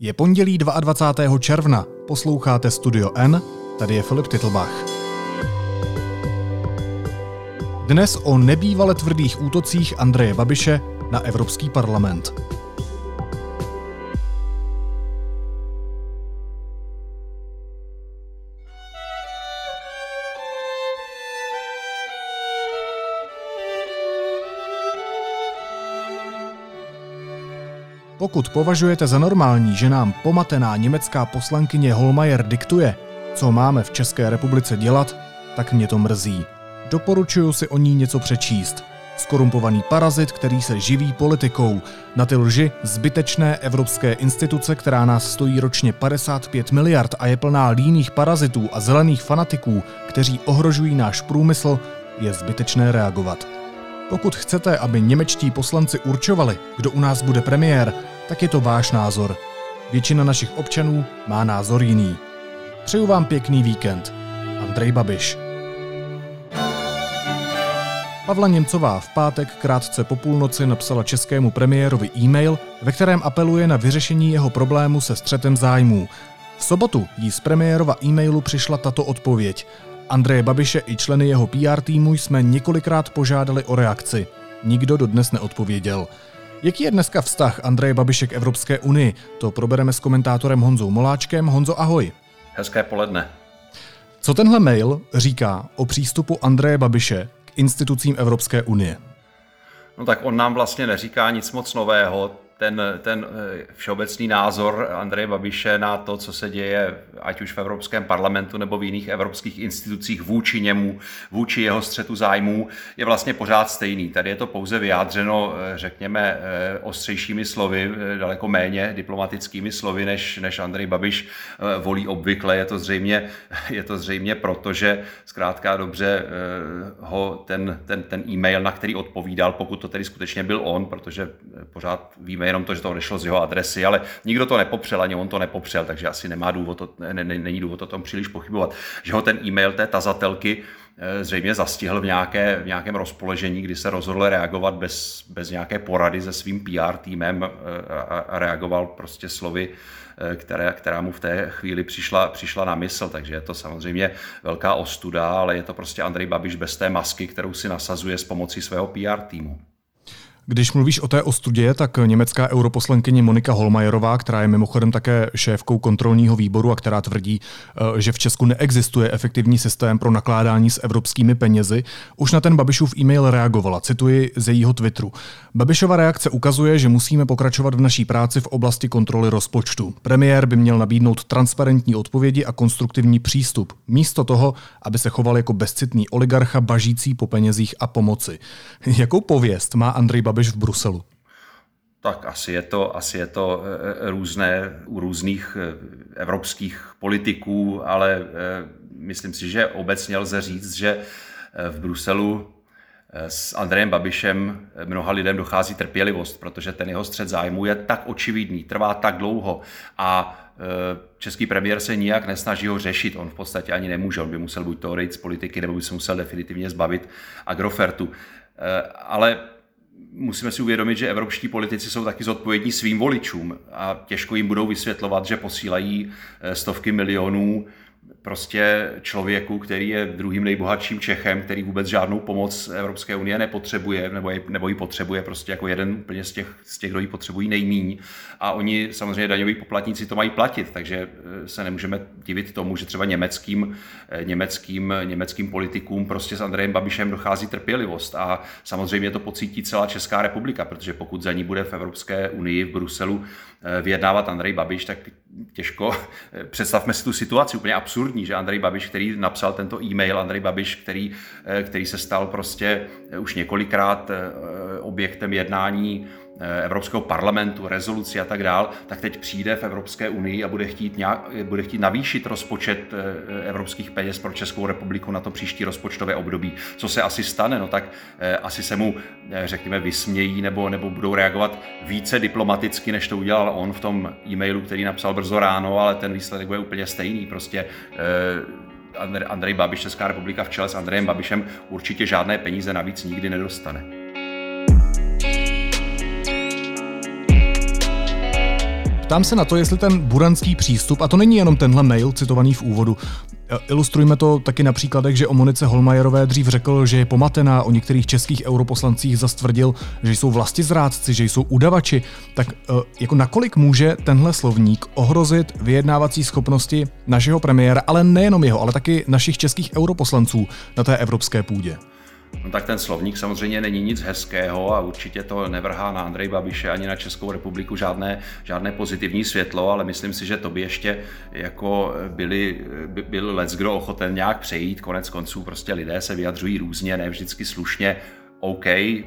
Je pondělí 22. června, posloucháte Studio N, tady je Filip Titlbach. Dnes o nebývale tvrdých útocích Andreje Babiše na Evropský parlament. Pokud považujete za normální, že nám pomatená německá poslankyně Holmajer diktuje, co máme v České republice dělat, tak mě to mrzí. Doporučuju si o ní něco přečíst. Skorumpovaný parazit, který se živí politikou. Na ty lži zbytečné evropské instituce, která nás stojí ročně 55 miliard a je plná líných parazitů a zelených fanatiků, kteří ohrožují náš průmysl, je zbytečné reagovat. Pokud chcete, aby němečtí poslanci určovali, kdo u nás bude premiér, tak je to váš názor. Většina našich občanů má názor jiný. Přeju vám pěkný víkend. Andrej Babiš. Pavla Němcová v pátek krátce po půlnoci napsala českému premiérovi e-mail, ve kterém apeluje na vyřešení jeho problému se střetem zájmů. V sobotu jí z premiérova e-mailu přišla tato odpověď. Andreje Babiše i členy jeho PR týmu jsme několikrát požádali o reakci. Nikdo dodnes neodpověděl. Jaký je dneska vztah Andreje Babiše k Evropské unii? To probereme s komentátorem Honzou Moláčkem. Honzo, ahoj. Hezké poledne. Co tenhle mail říká o přístupu Andreje Babiše k institucím Evropské unie? No tak on nám vlastně neříká nic moc nového ten, ten eh, všeobecný názor Andreje Babiše na to, co se děje, ať už v Evropském parlamentu nebo v jiných evropských institucích vůči němu, vůči jeho střetu zájmů, je vlastně pořád stejný. Tady je to pouze vyjádřeno, eh, řekněme, eh, ostřejšími slovy, daleko méně diplomatickými slovy, než, než Andrej Babiš volí obvykle. Je to zřejmě, je to zřejmě proto, že zkrátka dobře ho ten, ten, ten e-mail, na který odpovídal, pokud to tedy skutečně byl on, protože pořád víme, jenom to, že to odešlo z jeho adresy, ale nikdo to nepopřel, ani on to nepopřel, takže asi nemá důvod, to, ne, ne, není důvod o tom příliš pochybovat. Že ho ten e-mail té tazatelky eh, zřejmě zastihl v, nějaké, v nějakém rozpoložení, kdy se rozhodl reagovat bez, bez nějaké porady se svým PR týmem eh, a, a reagoval prostě slovy, eh, které, která mu v té chvíli přišla, přišla na mysl. Takže je to samozřejmě velká ostuda, ale je to prostě Andrej Babiš bez té masky, kterou si nasazuje s pomocí svého PR týmu. Když mluvíš o té ostudě, tak německá europoslankyně Monika Holmajerová, která je mimochodem také šéfkou kontrolního výboru a která tvrdí, eh, že v Česku neexistuje efektivní systém pro nakládání s evropskými penězi, už na ten Babišův e-mail reagovala. Cituji z jejího Twitteru. Babišova reakce ukazuje, že musíme pokračovat v naší práci v oblasti kontroly rozpočtu. Premiér by měl nabídnout transparentní odpovědi a konstruktivní přístup, místo toho, aby se choval jako bezcitný oligarcha bažící po penězích a pomoci. Jakou pověst má Andrej Babiš Babiš v Bruselu? Tak asi je to, asi je to e, e, různé u různých e, evropských politiků, ale myslím si, že obecně lze říct, že v Bruselu s Andrejem Babišem mnoha lidem dochází trpělivost, protože ten jeho střed zájmu je tak očividný, trvá tak dlouho a český premiér se nijak nesnaží ho řešit. On v podstatě ani nemůže, on by musel buď to odejít z politiky, nebo by se musel definitivně zbavit Agrofertu. Ale musíme si uvědomit, že evropští politici jsou taky zodpovědní svým voličům a těžko jim budou vysvětlovat, že posílají eh, stovky milionů prostě člověku, který je druhým nejbohatším Čechem, který vůbec žádnou pomoc Evropské unie nepotřebuje, nebo, je, nebo ji potřebuje prostě jako jeden úplně z těch, z těch, kdo ji potřebují nejmíň. A oni samozřejmě daňoví poplatníci to mají platit, takže eh, se nemůžeme divit tomu, že třeba německým, eh, německým, německým politikům prostě s Andrejem Babišem dochází trpělivost. A samozřejmě to pocítí celá Česká republika, protože pokud za ní bude v Evropské unii, v Bruselu vyjednávat Andrej Babiš, tak těžko. Představme si tu situaci úplně absurdní, že Andrej Babiš, který napsal tento e-mail, Andrej Babiš, který, eh, který se stal prostě eh, už několikrát eh, objektem jednání Eh, Evropského parlamentu, rezoluci a tak dál, tak teď přijde v Evropské unii a bude chtít, nějak, bude chtít navýšit rozpočet eh, evropských peněz pro Českou republiku na to příští rozpočtové období. Co se asi stane? No tak eh, asi se mu, řekněme, vysmějí nebo, nebo budou reagovat více diplomaticky, než to udělal on v tom e-mailu, který napsal brzo ráno, ale ten výsledek bude úplně stejný. Prostě Andrej Babiš, Česká republika v čele s Andrejem Babišem určitě žádné peníze navíc nikdy nedostane. Ptám se na to, jestli ten buranský přístup, a to není jenom tenhle mail citovaný v úvodu, Ilustrujme to taky na příkladech, že o Monice Holmajerové dřív řekl, že je pomatená, o některých českých europoslancích zastvrdil, že jsou vlastizrádci, že jsou udavači. Tak eh, jako nakolik může tenhle slovník ohrozit vyjednávací schopnosti našeho premiéra, ale nejenom jeho, ale taky našich českých europoslanců na té evropské půdě? No tak ten slovník samozřejmě není nic hezkého a určitě to nevrhá na Andrej Babiše ani na Českou republiku žádné, žádné pozitivní světlo, ale myslím si, že to by ještě jako byli, by, byl let's kdo ochoten nějak přejít. Konec konců prostě lidé se vyjadřují různě, ne vždycky slušně. OK, eh,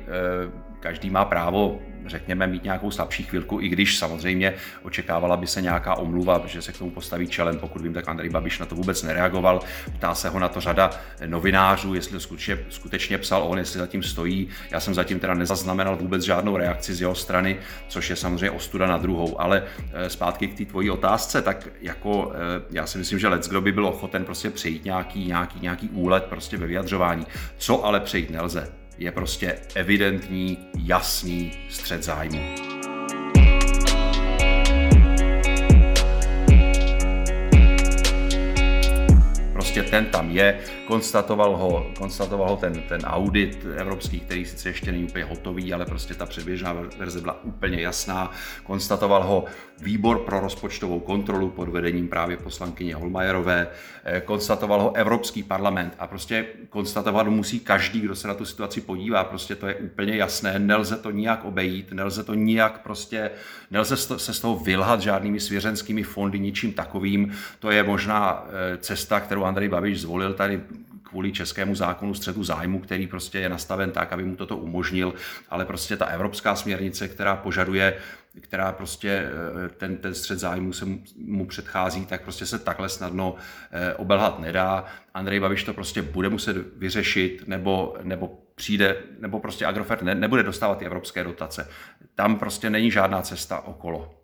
každý má právo řekněme, mít nějakou slabší chvilku, i když samozřejmě očekávala by se nějaká omluva, že se k tomu postaví čelem. Pokud vím, tak Andrej Babiš na to vůbec nereagoval. Ptá se ho na to řada novinářů, jestli skutečně, skutečně psal on, jestli zatím stojí. Já jsem zatím teda nezaznamenal vůbec žádnou reakci z jeho strany, což je samozřejmě ostuda na druhou. Ale eh, zpátky k té tvojí otázce, tak jako eh, já si myslím, že Let's kdo by byl ochoten prostě přejít nějaký, nějaký, nějaký úlet prostě ve vyjadřování. Co ale přejít nelze, je prostě evidentní, jasný střed zájmu. Prostě ten tam je, konstatoval ho, konstatoval ho ten, ten audit evropský, který sice ještě není úplně hotový, ale prostě ta předběžná verze byla úplně jasná, konstatoval ho výbor pro rozpočtovou kontrolu pod vedením právě poslankyně Holmajerové, eh, konstatoval ho Evropský parlament a prostě konstatovat musí každý, kdo se na tu situaci podívá, prostě to je úplně jasné, nelze to nijak obejít, nelze to nijak prostě, nelze se z toho vylhat žádnými svěřenskými fondy, ničím takovým, to je možná eh, cesta, kterou Andrej Babiš zvolil tady kvůli českému zákonu střetu zájmu, který prostě je nastaven tak, aby mu toto umožnil, ale prostě ta evropská směrnice, která požaduje která prostě eh, ten, ten střed zájmu se mu předchází, tak prostě se takhle snadno eh, obelhat nedá. Andrej Babiš to prostě bude muset vyřešit, nebo, nebo přijde, nebo prostě Agrofert ne, nebude dostávat ty evropské dotace. Tam prostě není žádná cesta okolo.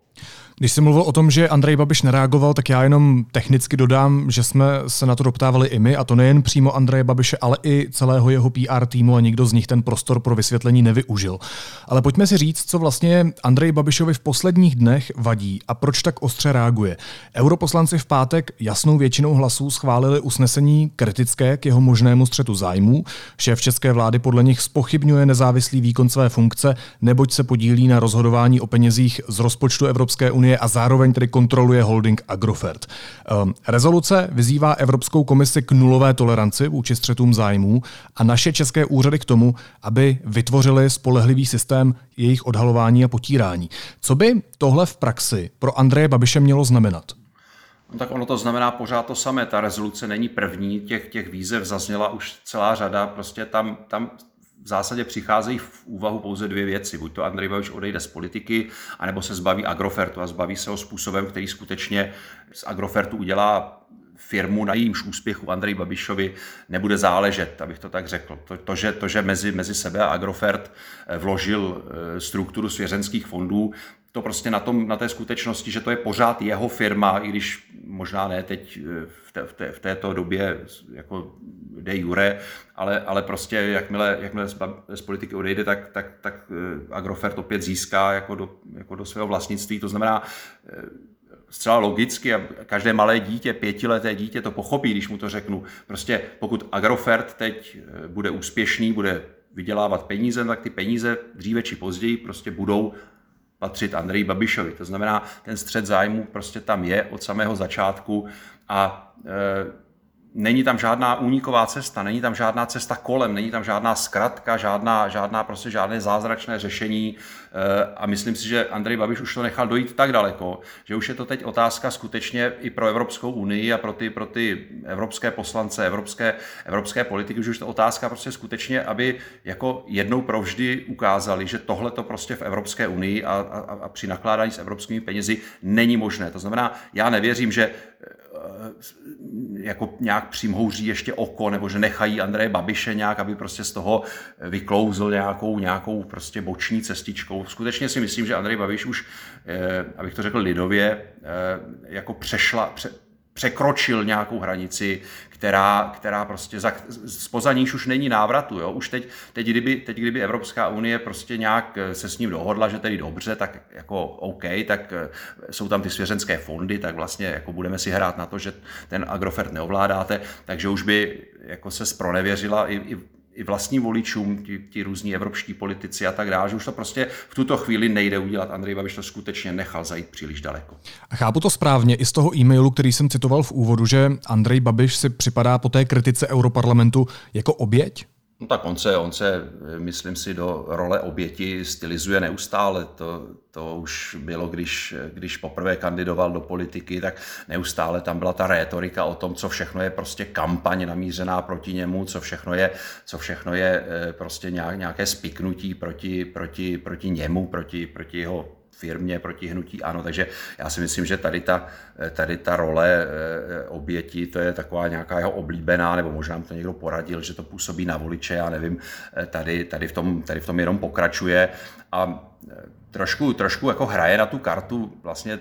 Když jsi mluvil o tom, že Andrej Babiš nereagoval, tak já jenom technicky dodám, že jsme se na to doptávali i my, a to nejen přímo Andreje Babiše, ale i celého jeho PR týmu a nikdo z nich ten prostor pro vysvětlení nevyužil. Ale pojďme si říct, co vlastně Andrej Babišovi v posledních dnech vadí a proč tak ostře reaguje. Europoslanci v pátek jasnou většinou hlasů schválili usnesení kritické k jeho možnému střetu zájmů. Šéf české vlády podle nich spochybňuje nezávislý výkon své funkce, neboť se podílí na rozhodování o penězích z rozpočtu Evropské unie unie a zároveň tedy kontroluje holding Agrofert. Um, rezoluce vyzývá Evropskou komisi k nulové toleranci vůči střetům zájmů a naše české úřady k tomu, aby vytvořili spolehlivý systém jejich odhalování a potírání. Co by tohle v praxi pro Andreje Babiše mělo znamenat? No tak ono to znamená pořád to samé. Ta rezoluce není první, těch, těch výzev zazněla už celá řada. Prostě tam, tam v zásadě přicházejí v úvahu pouze dvě věci. Buď to Andrej Babiš odejde z politiky, anebo se zbaví Agrofertu a zbaví se ho způsobem, který skutečně z Agrofertu udělá firmu, na jejímž úspěchu Andrej Babišovi nebude záležet, abych to tak řekl. To, to, že, to že mezi, mezi sebe a Agrofert eh, vložil eh, strukturu svěřenských fondů, to prostě na, tom, na té skutečnosti, že to je pořád jeho firma, i když možná ne teď eh, v, té, v, té, v této době jako de jure, ale, ale prostě jakmile, jakmile z politiky odejde, tak, tak, tak Agrofert opět získá jako do, jako do svého vlastnictví. To znamená, zcela logicky a každé malé dítě, pětileté dítě to pochopí, když mu to řeknu. Prostě pokud Agrofert teď bude úspěšný, bude vydělávat peníze, tak ty peníze dříve či později prostě budou patřit Andreji Babišovi. To znamená, ten střed zájmu prostě tam je od samého začátku a e, není tam žádná úniková cesta, není tam žádná cesta kolem, není tam žádná zkratka, žádná, žádná prostě žádné zázračné řešení eh, a myslím si, že Andrej Babiš už to nechal dojít tak daleko, že už je to teď otázka skutečně i pro Evropskou unii a pro ty, pro ty evropské poslance, evropské, evropské politiky, už je to otázka prostě skutečně, aby jako jednou provždy ukázali, že tohle to prostě v Evropské unii a, a, a při nakládání s evropskými penězi není možné. To znamená, já nevěřím, že jako nějak přimhouří ještě oko, nebo že nechají Andreje Babiše nějak, aby prostě z toho vyklouzl nějakou, nějakou prostě boční cestičkou. Skutečně si myslím, že Andrej Babiš už, eh, abych to řekl lidově, eh, jako přešla, pře, překročil nějakou hranici, která, která prostě za, spoza níž už není návratu. Jo? Už teď, teď, kdyby, teď, kdyby Evropská unie prostě nějak se s ním dohodla, že tedy dobře, tak jako OK, tak jsou tam ty svěřenské fondy, tak vlastně jako budeme si hrát na to, že ten Agrofert neovládáte, takže už by jako se spronevěřila i, i i vlastním voličům, ti, ti různí evropští politici a tak dále, že už to prostě v tuto chvíli nejde udělat. Andrej Babiš to skutečně nechal zajít příliš daleko. A chápu to správně i z toho e-mailu, který jsem citoval v úvodu, že Andrej Babiš si připadá po té kritice Europarlamentu jako oběť? No tak on se, on se, myslím si, do role oběti stylizuje neustále. To, to už bylo, když, když poprvé kandidoval do politiky, tak neustále tam byla ta rétorika o tom, co všechno je prostě kampaň namířená proti němu, co všechno je, co všechno je eh, prostě nějaké spiknutí proti, proti, proti němu, proti, proti jeho firmě proti hnutí ano, takže já si myslím, že tady ta, tady ta role eh, oběti, to je taková nějaká jeho oblíbená, nebo možná mu to někdo poradil, že to působí na voliče, já nevím, eh, tady, tady, v, tom, tady v tom jenom pokračuje. A eh, trošku, trošku jako hraje na tu kartu vlastně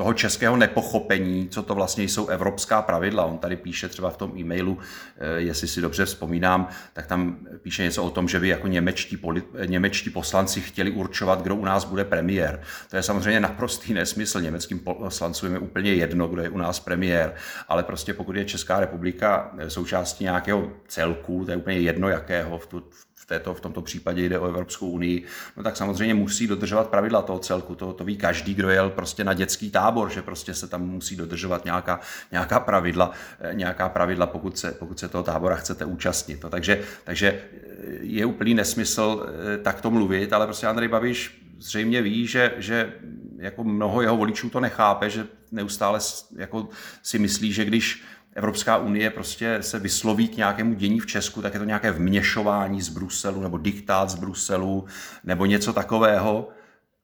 toho českého nepochopení, co to vlastně jsou evropská pravidla. On tady píše třeba v tom e-mailu, eh, jestli si dobře vzpomínám, tak tam píše něco o tom, že by jako němečtí, polit, němečtí poslanci chtěli určovat, kdo u nás bude premiér. To je samozřejmě naprostý nesmysl. Německým poslancům je úplně jedno, kdo je u nás premiér, ale prostě pokud je Česká republika součástí nějakého celku, to je úplně jedno jakého v, tu, v této, v tomto případě jde o Evropskou unii, no tak samozřejmě musí dodržovat pravidla toho celku. To, to ví každý, kdo jel prostě na dětský tábor, že prostě se tam musí dodržovat nějaká, nějaká pravidla, eh, nějaká pravidla, pokud se, pokud se toho tábora chcete účastnit. No, takže, takže eh, je úplný nesmysl eh, takto mluvit, ale prostě Andrej Babiš zřejmě ví, že, že jako mnoho jeho voličů to nechápe, že neustále jako si myslí, že když Evropská unie prostě se vysloví k nějakému dění v Česku, tak je to nějaké vměšování z Bruselu nebo diktát z Bruselu nebo něco takového,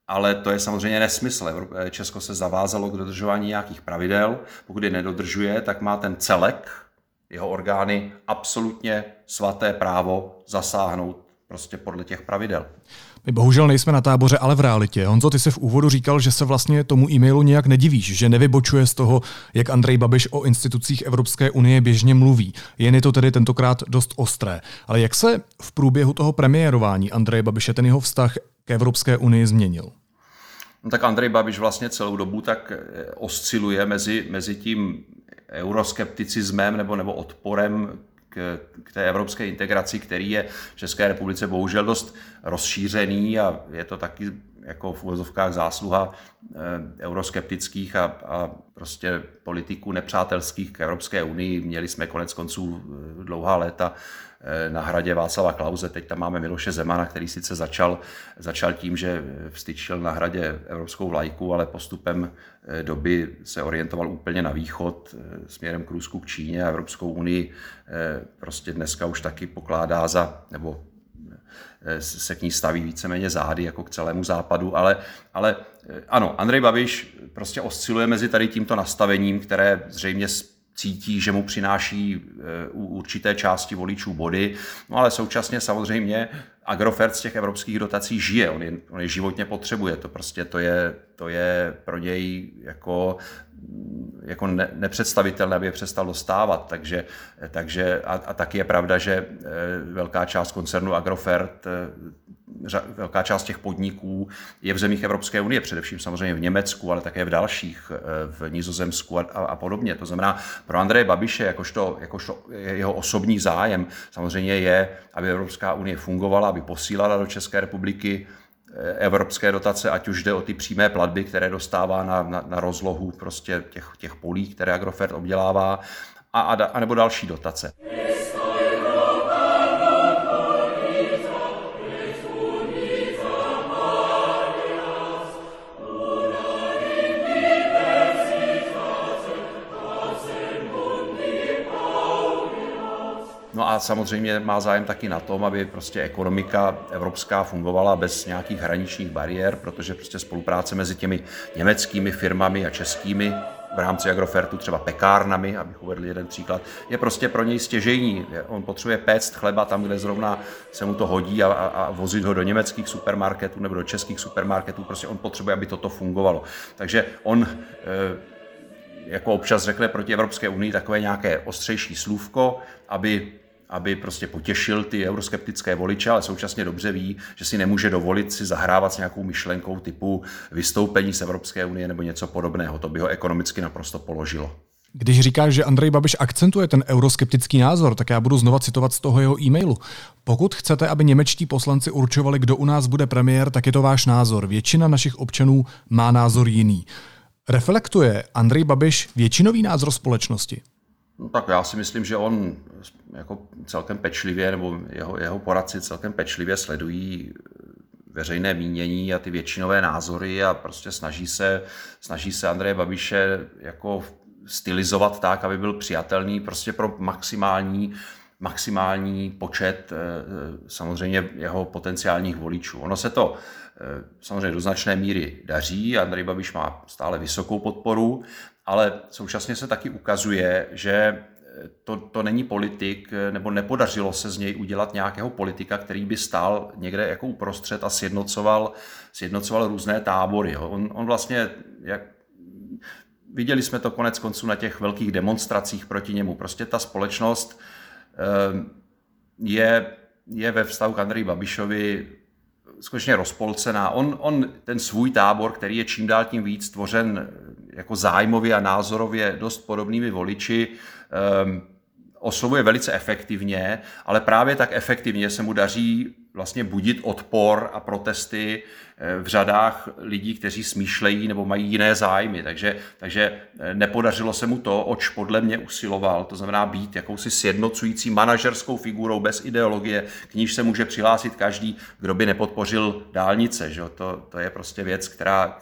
ale to je samozřejmě nesmysl. Česko se zavázalo k dodržování nějakých pravidel. Pokud je nedodržuje, tak má ten celek, jeho orgány, absolutně svaté právo zasáhnout prostě podle těch pravidel. My bohužel nejsme na táboře, ale v realitě. Honzo, ty se v úvodu říkal, že se vlastně tomu e-mailu nějak nedivíš, že nevybočuje z toho, jak Andrej Babiš o institucích Evropské unie běžně mluví. Jen je to tedy tentokrát dost ostré. Ale jak se v průběhu toho premiérování Andreje Babiše ten jeho vztah k Evropské unii změnil? No tak Andrej Babiš vlastně celou dobu tak eh, osciluje mezi, mezi tím euroskepticismem nebo, nebo odporem k, té evropské integraci, který je v České republice bohužel dost rozšířený a je to taky jako v uvozovkách zásluha eh, euroskeptických a, a prostě politiků nepřátelských k Evropské unii. Měli jsme konec konců eh, dlouhá léta eh, na hradě Václava Klauze. Teď tam máme Miloše Zemana, který sice začal, začal tím, že vstyčil na hradě evropskou vlajku, ale postupem doby se orientoval úplně na východ směrem k Rusku, k Číně a Evropskou unii prostě dneska už taky pokládá za, nebo se k ní staví víceméně zády jako k celému západu, ale, ale eh, ano, Andrej Babiš prostě osciluje mezi tady tímto nastavením, které zřejmě cítí, že mu přináší eh, u určité části voličů body, no ale současně samozřejmě Agrofert z těch evropských dotací žije, on je, on je životně potřebuje, to prostě to je, to je pro něj jako jako ne, nepředstavitelné, aby je přestal dostávat. Takže, takže a, a taky je pravda, že eh, velká část koncernu Agrofert, eh, velká část těch podniků je v zemích Evropské unie, především samozřejmě v Německu, ale také v dalších, eh, v Nizozemsku a, a, a podobně. To znamená, pro Andreje Babiše, jakožto, jakožto jeho osobní zájem, samozřejmě je, aby Evropská unie fungovala, aby posílala do České republiky evropské dotace, ať už jde o ty přímé platby, které dostává na, na, na rozlohu prostě těch, těch polí, které Agrofert obdělává, a, a, a nebo další dotace. Samozřejmě má zájem taky na tom, aby prostě ekonomika evropská fungovala bez nějakých hraničních bariér, protože prostě spolupráce mezi těmi německými firmami a českými v rámci Agrofertu třeba pekárnami, abych uvedl jeden příklad, je prostě pro něj stěžejní. On potřebuje péct chleba tam, kde zrovna se mu to hodí a, a, a vozit ho do německých supermarketů nebo do českých supermarketů. Prostě on potřebuje, aby toto fungovalo. Takže on e, jako občas řekne proti Evropské unii takové nějaké ostřejší slůvko, aby aby prostě potěšil ty euroskeptické voliče, ale současně dobře ví, že si nemůže dovolit si zahrávat s nějakou myšlenkou typu vystoupení z Evropské unie nebo něco podobného. To by ho ekonomicky naprosto položilo. Když říkáš, že Andrej Babiš akcentuje ten euroskeptický názor, tak já budu znova citovat z toho jeho e-mailu. Pokud chcete, aby němečtí poslanci určovali, kdo u nás bude premiér, tak je to váš názor. Většina našich občanů má názor jiný. Reflektuje Andrej Babiš většinový názor společnosti? No, tak já si myslím, že on jako celkem pečlivě, nebo jeho, jeho poradci celkem pečlivě sledují veřejné mínění a ty většinové názory a prostě snaží se, snaží se Andreje Babiše jako stylizovat tak, aby byl přijatelný prostě pro maximální maximální počet eh, samozřejmě jeho potenciálních voličů. Ono se to eh, samozřejmě do značné míry daří, Andrej Babiš má stále vysokou podporu, ale současně se taky ukazuje, že to, to není politik, nebo nepodařilo se z něj udělat nějakého politika, který by stál někde jako uprostřed a sjednocoval, sjednocoval různé tábory. On, on vlastně, jak viděli jsme to konec konců na těch velkých demonstracích proti němu. Prostě ta společnost eh, je, je ve vztahu k Andreji Babišovi skutečně rozpolcená. On, on ten svůj tábor, který je čím dál tím víc tvořen jako zájmově a názorově dost podobnými voliči, um, oslovuje velice efektivně, ale právě tak efektivně se mu daří vlastně budit odpor a protesty eh, v řadách lidí, kteří smýšlejí nebo mají jiné zájmy. Takže, takže eh, nepodařilo se mu to, oč podle mě usiloval, to znamená být jakousi sjednocující manažerskou figurou bez ideologie, k níž se může přihlásit každý, kdo by nepodpořil dálnice. Že? To, to je prostě věc, která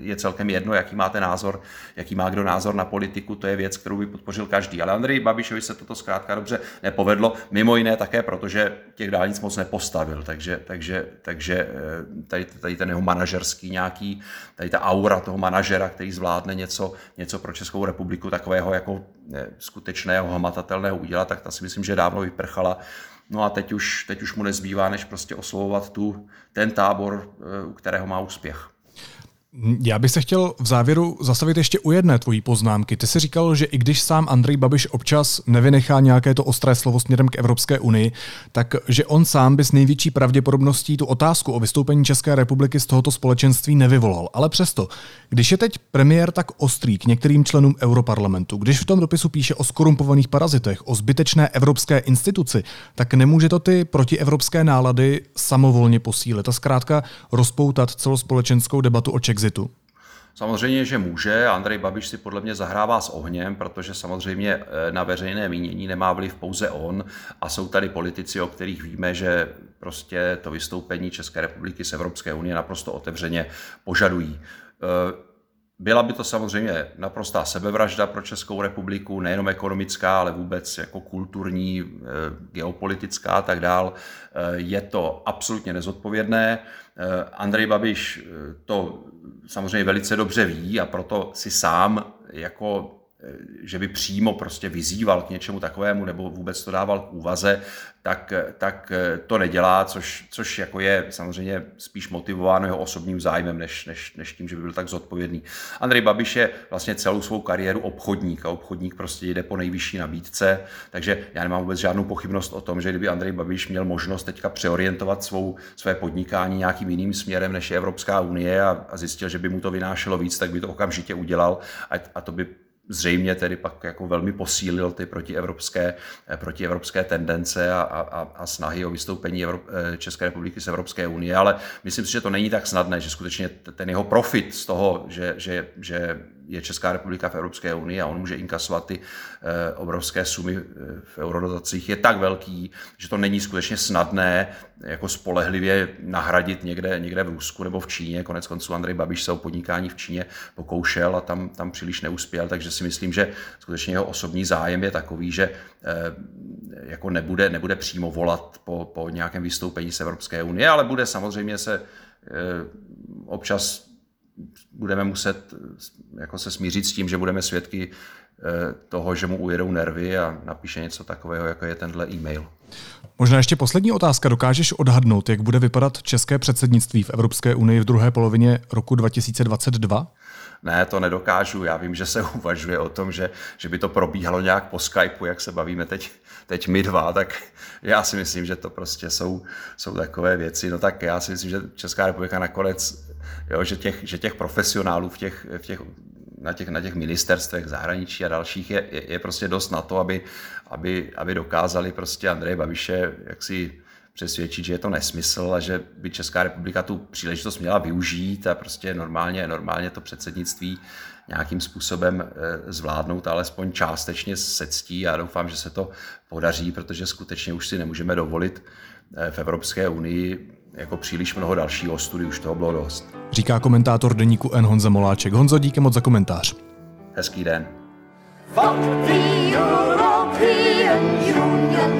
je celkem jedno, jaký máte názor, jaký má kdo názor na politiku, to je věc, kterou by podpořil každý. Ale Andrej Babišovi se toto zkrátka dobře nepovedlo, mimo jiné také, protože těch dálnic moc nepostavil, takže, takže, takže eh, tady, tady ten jeho manažerský nějaký, tady ta aura toho manažera, který zvládne něco, něco pro Českou republiku takového jako eh, skutečného, hmatatelného udělat, tak ta si myslím, že dávno vyprchala. No a teď už, teď už mu nezbývá, než prostě oslovovat tu, ten tábor, eh, u kterého má úspěch. Já bych se chtěl v závěru zastavit ještě u jedné tvojí poznámky. Ty jsi říkal, že i když sám Andrej Babiš občas nevynechá nějaké to ostré slovo směrem k Evropské unii, tak že on sám by s největší pravděpodobností tu otázku o vystoupení České republiky z tohoto společenství nevyvolal. Ale přesto, když je teď premiér tak ostrý k některým členům Europarlamentu, když v tom dopisu píše o skorumpovaných parazitech, o zbytečné evropské instituci, tak nemůže to ty protievropské nálady samovolně posílit a zkrátka rozpoutat celospolečenskou debatu o Czech Brexitu? Samozřejmě, že může. Andrej Babiš si podle mě zahrává s ohněm, protože samozřejmě eh, na veřejné mínění nemá vliv pouze on a jsou tady politici, o kterých víme, že prostě to vystoupení České republiky z Evropské unie naprosto otevřeně požadují. Eh, byla by to samozřejmě naprostá sebevražda pro Českou republiku, nejenom ekonomická, ale vůbec jako kulturní, eh, geopolitická a tak dál. Je to absolutně nezodpovědné. Andrej Babiš to samozřejmě velice dobře ví a proto si sám jako že by přímo prostě vyzýval k něčemu takovému nebo vůbec to dával k úvaze, tak, tak to nedělá, což, což jako je samozřejmě spíš motivováno jeho osobním zájmem, než, než, než tím, že by byl tak zodpovědný. Andrej Babiš je vlastně celou svou kariéru obchodník a obchodník prostě jde po nejvyšší nabídce, takže já nemám vůbec žádnou pochybnost o tom, že kdyby Andrej Babiš měl možnost teďka přeorientovat svou, své podnikání nějakým jiným směrem, než je Evropská unie a, a zjistil, že by mu to vynášelo víc, tak by to okamžitě udělal a, a to by zřejmě tedy pak jako velmi posílil ty protievropské, eh, protievropské tendence a, a, a snahy o vystoupení Evrop, eh, České republiky z Evropské unie, ale myslím si, že to není tak snadné, že skutečně ten jeho profit z toho, že, že, že je Česká republika v Evropské unii a on může inkasovat ty eh, obrovské sumy eh, v eurodotacích, je tak velký, že to není skutečně snadné jako spolehlivě nahradit někde, někde v Rusku nebo v Číně. Konec konců Andrej Babiš se o podnikání v Číně pokoušel a tam, tam příliš neuspěl, takže si myslím, že skutečně jeho osobní zájem je takový, že eh, jako nebude, nebude přímo volat po, po nějakém vystoupení z Evropské unie, ale bude samozřejmě se občas budeme muset jako se smířit s tím, že budeme svědky eh, toho, že mu ujedou nervy a napíše něco takového, jako je tenhle e-mail. Možná ještě poslední otázka. Dokážeš odhadnout, jak bude vypadat české předsednictví v Evropské unii v druhé polovině roku 2022? Ne, to nedokážu. Já vím, že se uvažuje o tom, že, že by to probíhalo nějak po Skypeu, jak se bavíme teď, teď my dva, tak já si myslím, že to prostě jsou, jsou takové věci. No tak já si myslím, že Česká republika nakonec, jo, že, těch, že těch profesionálů v těch, v těch na těch, na těch ministerstvech zahraničí a dalších je, je, je prostě dost na to, aby, aby, aby dokázali prostě Andreje Babiše jaksi přesvědčit, že je to nesmysl a že by Česká republika tu příležitost měla využít a prostě normálně, normálně to předsednictví nějakým způsobem eh, zvládnout, alespoň částečně se ctí. Já doufám, že se to podaří, protože skutečně už si nemůžeme dovolit eh, v Evropské unii jako příliš mnoho dalšího studií, už toho bylo dost. Říká komentátor deníku N. Honza Moláček. Honzo, díky moc za komentář. Hezký den. Fuck the European Union,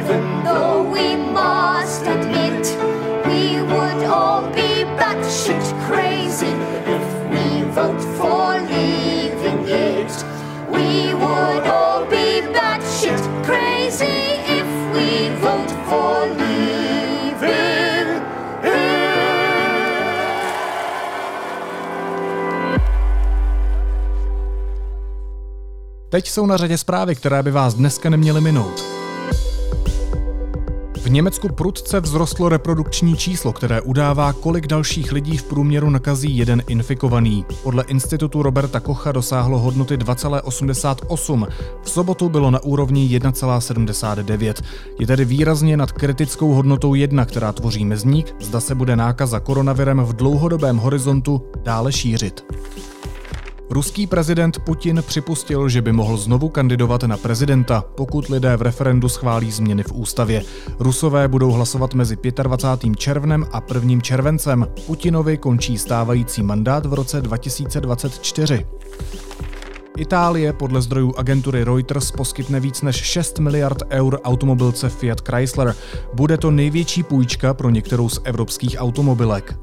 even though we must admit we would all be batshit crazy if we vote for leaving it. We would all be batshit crazy if we vote for Teď jsou na řadě zprávy, které by vás dneska neměly minout. V Německu prudce vzrostlo reprodukční číslo, které udává, kolik dalších lidí v průměru nakazí jeden infikovaný. Podle institutu Roberta Kocha dosáhlo hodnoty 2,88. V sobotu bylo na úrovni 1,79. Je tedy výrazně nad kritickou hodnotou 1, která tvoří mezník, zda se bude nákaza koronavirem v dlouhodobém horizontu dále šířit. Ruský prezident Putin připustil, že by mohl znovu kandidovat na prezidenta, pokud lidé v referendu schválí změny v ústavě. Rusové budou hlasovat mezi 25. červnem a 1. červencem. Putinovi končí stávající mandát v roce 2024. Itálie podle zdrojů agentury Reuters poskytne víc než 6 miliard eur automobilce Fiat Chrysler. Bude to největší půjčka pro některou z evropských automobilek.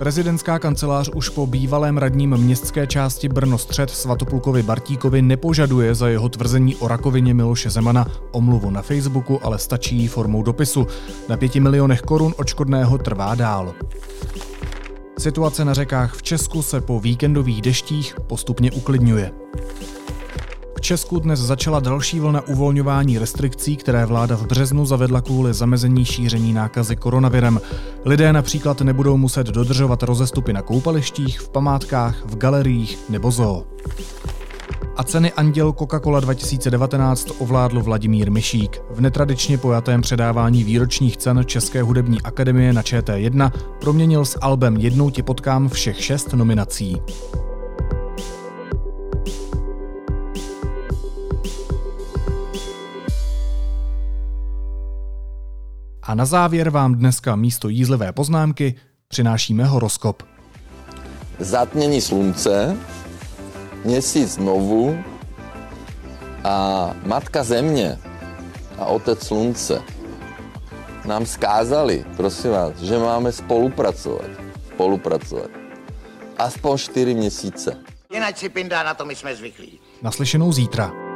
Prezidentská kancelář už po bývalém radním městské části Brno střed Svatoplukovi Bartíkovi nepožaduje za jeho tvrzení o rakovině Miloše Zemana omluvu na Facebooku, ale stačí jí formou dopisu. Na pěti milionech korun očkodného trvá dál. Situace na řekách v Česku se po víkendových deštích postupně uklidňuje. Česku dnes začala další vlna uvolňování restrikcí, které vláda v březnu zavedla kvůli zamezení šíření nákazy koronavirem. Lidé například nebudou muset dodržovat rozestupy na koupalištích, v památkách, v galeriích nebo zoo. A ceny Anděl Coca-Cola 2019 ovládl Vladimír Myšík. V netradičně pojatém předávání výročních cen České hudební akademie na ČT1 proměnil s albem Jednou tě potkám všech šest nominací. A na závěr vám dneska místo jízlivé poznámky přinášíme horoskop. zatmění slunce, měsíc znovu a matka země a otec slunce nám skázali, prosím vás, že máme spolupracovat. Spolupracovat. Aspoň čtyři měsíce. Jinak si pindá, na to my jsme zvyklí. Naslyšenou zítra.